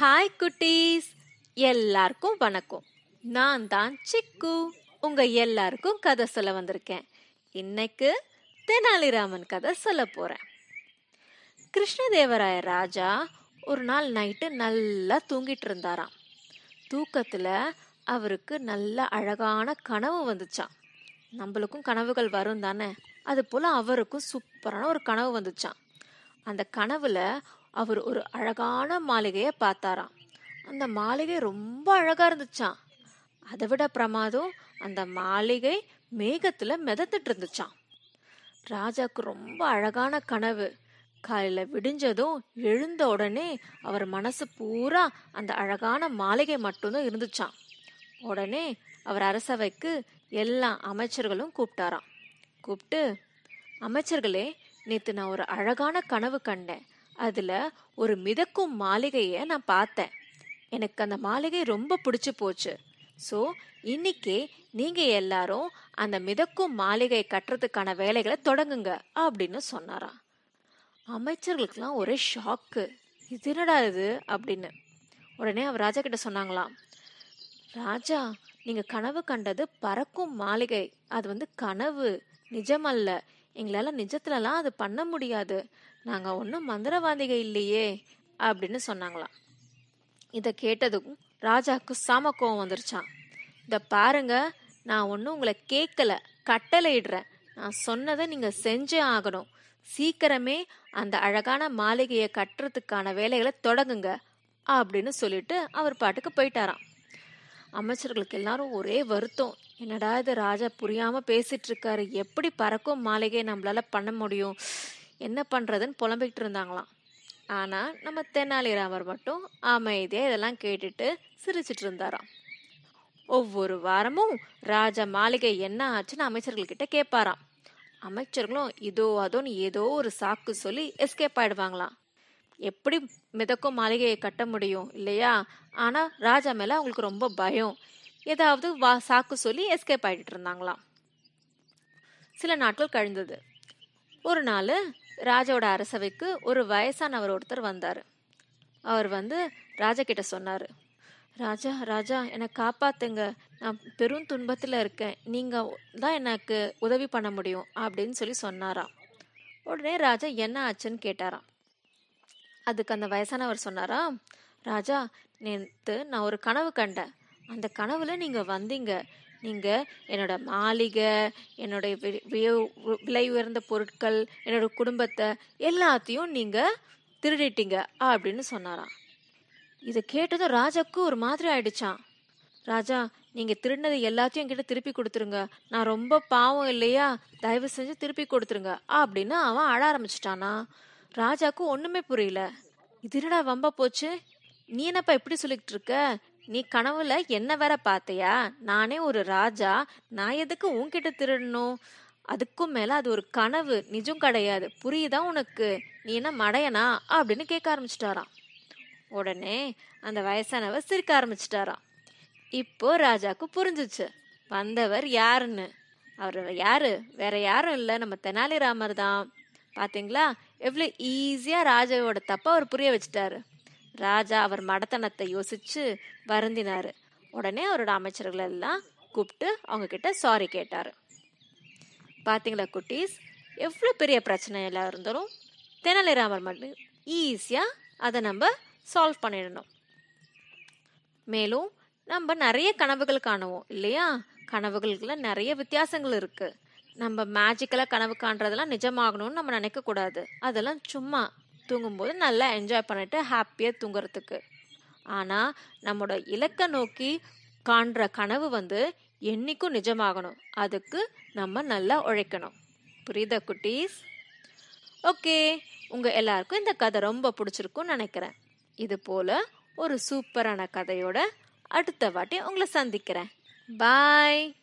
Hi குட்டீஸ். எல்லாருக்கும் வணக்கம். நான் தான் சிக்கு. உங்க எல்லாருக்கும் கதை சொல்ல வந்திருக்கேன். இன்னைக்கு தெனாலிராமன் கதை சொல்ல போறேன். கிருஷ்ணதேவராய ராஜா ஒரு நாள் நைட்டு நல்லா தூங்கிட்டு இருந்தாராம். தூக்கத்துல அவருக்கு நல்ல அழகான கனவு வந்துச்சாம். நம்மளுக்கும் கனவுகள் வரும் தானே? அது போல அவருக்கும் சூப்பரான ஒரு கனவு வந்துச்சாம். அந்த கனவுல அவர் ஒரு அழகான மாளிகையை பார்த்தாராம். அந்த மாளிகை ரொம்ப அழகா இருந்துச்சாம். அதை விட பிரமாதம் அந்த மாளிகை மேகத்துல மிதத்துட்டு இருந்துச்சான் ராஜாக்கு ரொம்ப அழகான கனவு. காலையில விடிஞ்சதும் எழுந்த உடனே அவர் மனசு பூரா அந்த அழகான மாளிகை மட்டும்தான் இருந்துச்சான் உடனே அவர் அரசவைக்கு எல்லா அமைச்சர்களும் கூப்பிட்டாராம். கூப்பிட்டு அமைச்சர்களே நேத்து நான் ஒரு அழகான கனவு கண்டேன். அதுல ஒரு மிதக்கும் மாளிகையை நான் பார்த்தேன். எனக்கு அந்த மாளிகை ரொம்ப பிடிச்சு போச்சு. ஸோ இன்னைக்கே நீங்க எல்லாரும் அந்த மிதக்கும் மாளிகை கட்டுறதுக்கான வேலைகளை தொடங்குங்க அப்படின்னு சொன்னாராம். அமைச்சர்களுக்கெல்லாம் ஒரே ஷாக்கு இது என்னடா இது அப்படின்னு. உடனே அவர் ராஜா கிட்ட சொன்னாங்களாம். ராஜா நீங்க கனவு கண்டது பறக்கும் மாளிகை. அது வந்து கனவு நிஜமல்ல. எங்களால் நிஜத்துலலாம் அது பண்ண முடியாது. நாங்கள் ஒன்றும் மந்திரவாதிக இல்லையே அப்படின்னு சொன்னாங்களாம். இதை கேட்டதும் ராஜாவுக்கு சாம கோவம் வந்துருச்சான் இதை பாருங்க நான் ஒன்றும் உங்களை கேட்கல கட்டளையிடுறேன் நான் சொன்னதை நீங்கள் செஞ்சே ஆகணும். சீக்கிரமே அந்த அழகான மாளிகையை கட்டுறதுக்கான வேலைகளை தொடங்குங்க அப்படின்னு சொல்லிட்டு அவர் பாட்டுக்கு போயிட்டாராம். அமைச்சர்களுக்கு எல்லாரும் ஒரே வருத்தம். என்னடா இது ராஜா புரியாம பேசிட்டு இருக்காரு எப்படி பறக்கும் மாளிகையை நம்மளால பண்ண முடியும்? என்ன பண்றதுன்னு புலம்பிக்கிட்டு இருந்தாங்களாம். ஆனா நம்ம தெனாலிராமர் மட்டும் அமைதியா இதெல்லாம் கேட்டுட்டு சிரிச்சிட்டு இருந்தாராம். ஒவ்வொரு வாரமும் ராஜா மாளிகை என்ன ஆச்சுன்னு அமைச்சர்கள்கிட்ட கேட்பாராம். அமைச்சர்களும் இதோ அதோன்னு ஏதோ ஒரு சாக்கு சொல்லி எஸ்கேப் ஆயிடுவாங்களாம். எப்படி மிதக்கும் மாளிகையை கட்ட முடியும் இல்லையா? ஆனால் ராஜா மேலே அவங்களுக்கு ரொம்ப பயம். ஏதாவது வா சாக்கு சொல்லி எஸ்கேப் ஆகிட்டு இருந்தாங்களாம். சில நாட்கள் கழிந்தது. ஒரு நாள் ராஜாவோட அரசவைக்கு ஒரு வயசானவர் ஒருத்தர் வந்தார். அவர் வந்து ராஜா கிட்ட சொன்னார் ராஜா ராஜா என்னை காப்பாத்துங்க. நான் பெரும் துன்பத்தில் இருக்கேன். நீங்கள் தான் எனக்கு உதவி பண்ண முடியும் அப்படின்னு சொல்லி சொன்னாராம். உடனே ராஜா என்ன ஆச்சுன்னு கேட்டாராம். அதுக்கு அந்த வயசானவர் சொன்னாரா ராஜா நேற்று நான் ஒரு கனவு கண்டேன். அந்த கனவுல நீங்க வந்தீங்க. நீங்க என்னோட மாளிகை என்னுடைய விலை உயர்ந்த பொருட்கள் என்னோட குடும்பத்தை எல்லாத்தையும் நீங்க திருடிட்டீங்க அப்படின்னு சொன்னாராம் இதை கேட்டதும் ராஜாக்கு ஒரு மாதிரி ஆயிடுச்சான் ராஜா நீங்க திருடினது எல்லாத்தையும் என்கிட்ட திருப்பி கொடுத்துருங்க. நான் ரொம்ப பாவம் இல்லையா? தயவு செஞ்சு திருப்பி கொடுத்துருங்க அப்படின்னு அவன் அழ ஆரம்பிச்சிட்டானா. ராஜாக்கு ஒண்ணுமே புரியல. இது என்னடா வம்பா போச்சு. நீ என்னப்பா இப்படி சொல்லிக்கிட்டு இருக்க? நீ கனவுல என்ன வேற பார்த்தியா நானே ஒரு ராஜா. நான் எதுக்கு உன்கிட்ட திருடணும்? அதுக்கும் மேல அது ஒரு கனவு. நிஜம் கிடையாது. புரியுதா உனக்கு? நீ என்ன மடையனா? அப்படின்னு கேட்க ஆரம்பிச்சிட்டாராம். உடனே அந்த வயசானவ சிரிக்க ஆரம்பிச்சிட்டாராம். இப்போ ராஜாக்கு புரிஞ்சுச்சு. வந்தவர் யாருன்னு? அவர் யாரு? வேற யாரும் இல்லை. நம்ம தெனாலிராமர் தான். பாத்தீங்களா? எவ்வளோ ஈஸியாக ராஜாவோட தப்பை அவர் புரிய வச்சுட்டாரு. ராஜா அவர் மடத்தனத்தை யோசிச்சு வருந்தினாரு. உடனே அவரோட அமைச்சர்கள் எல்லாம் கூப்பிட்டு அவங்க கிட்ட சாரி கேட்டார். பார்த்தீங்களா குட்டீஸ்? எவ்வளோ பெரிய பிரச்சனை எல்லாம் இருந்தாலும் தெனாலிராமர் மட்டும் ஈஸியாக அதை நம்ம சால்வ் பண்ணிடணும். மேலும் நம்ம நிறைய கனவுகள் காணுவோம் இல்லையா? கனவுகளுக்குள்ள நிறைய வித்தியாசங்கள் இருக்குது நம்ம மேஜிக்கலாக கனவு காண்றதெல்லாம் நிஜமாகணும்னு நம்ம நினைக்கக்கூடாது. அதெல்லாம் சும்மா தூங்கும்போது நல்லா என்ஜாய் பண்ணிட்டு ஹாப்பியாக தூங்குறதுக்கு. ஆனால் நம்மளோட இலக்கை நோக்கி காண்ற கனவு வந்து என்னைக்கும் நிஜமாகணும். அதுக்கு நம்ம நல்லா உழைக்கணும். புரியுதா குட்டீஸ்? ஓகே உங்கள் எல்லாருக்கும் இந்த கதை ரொம்ப பிடிச்சிருக்கும்னு நினைக்கிறேன். இது போல் ஒரு சூப்பரான கதையோட அடுத்த வாட்டி உங்களை சந்திக்கிறேன். பாய்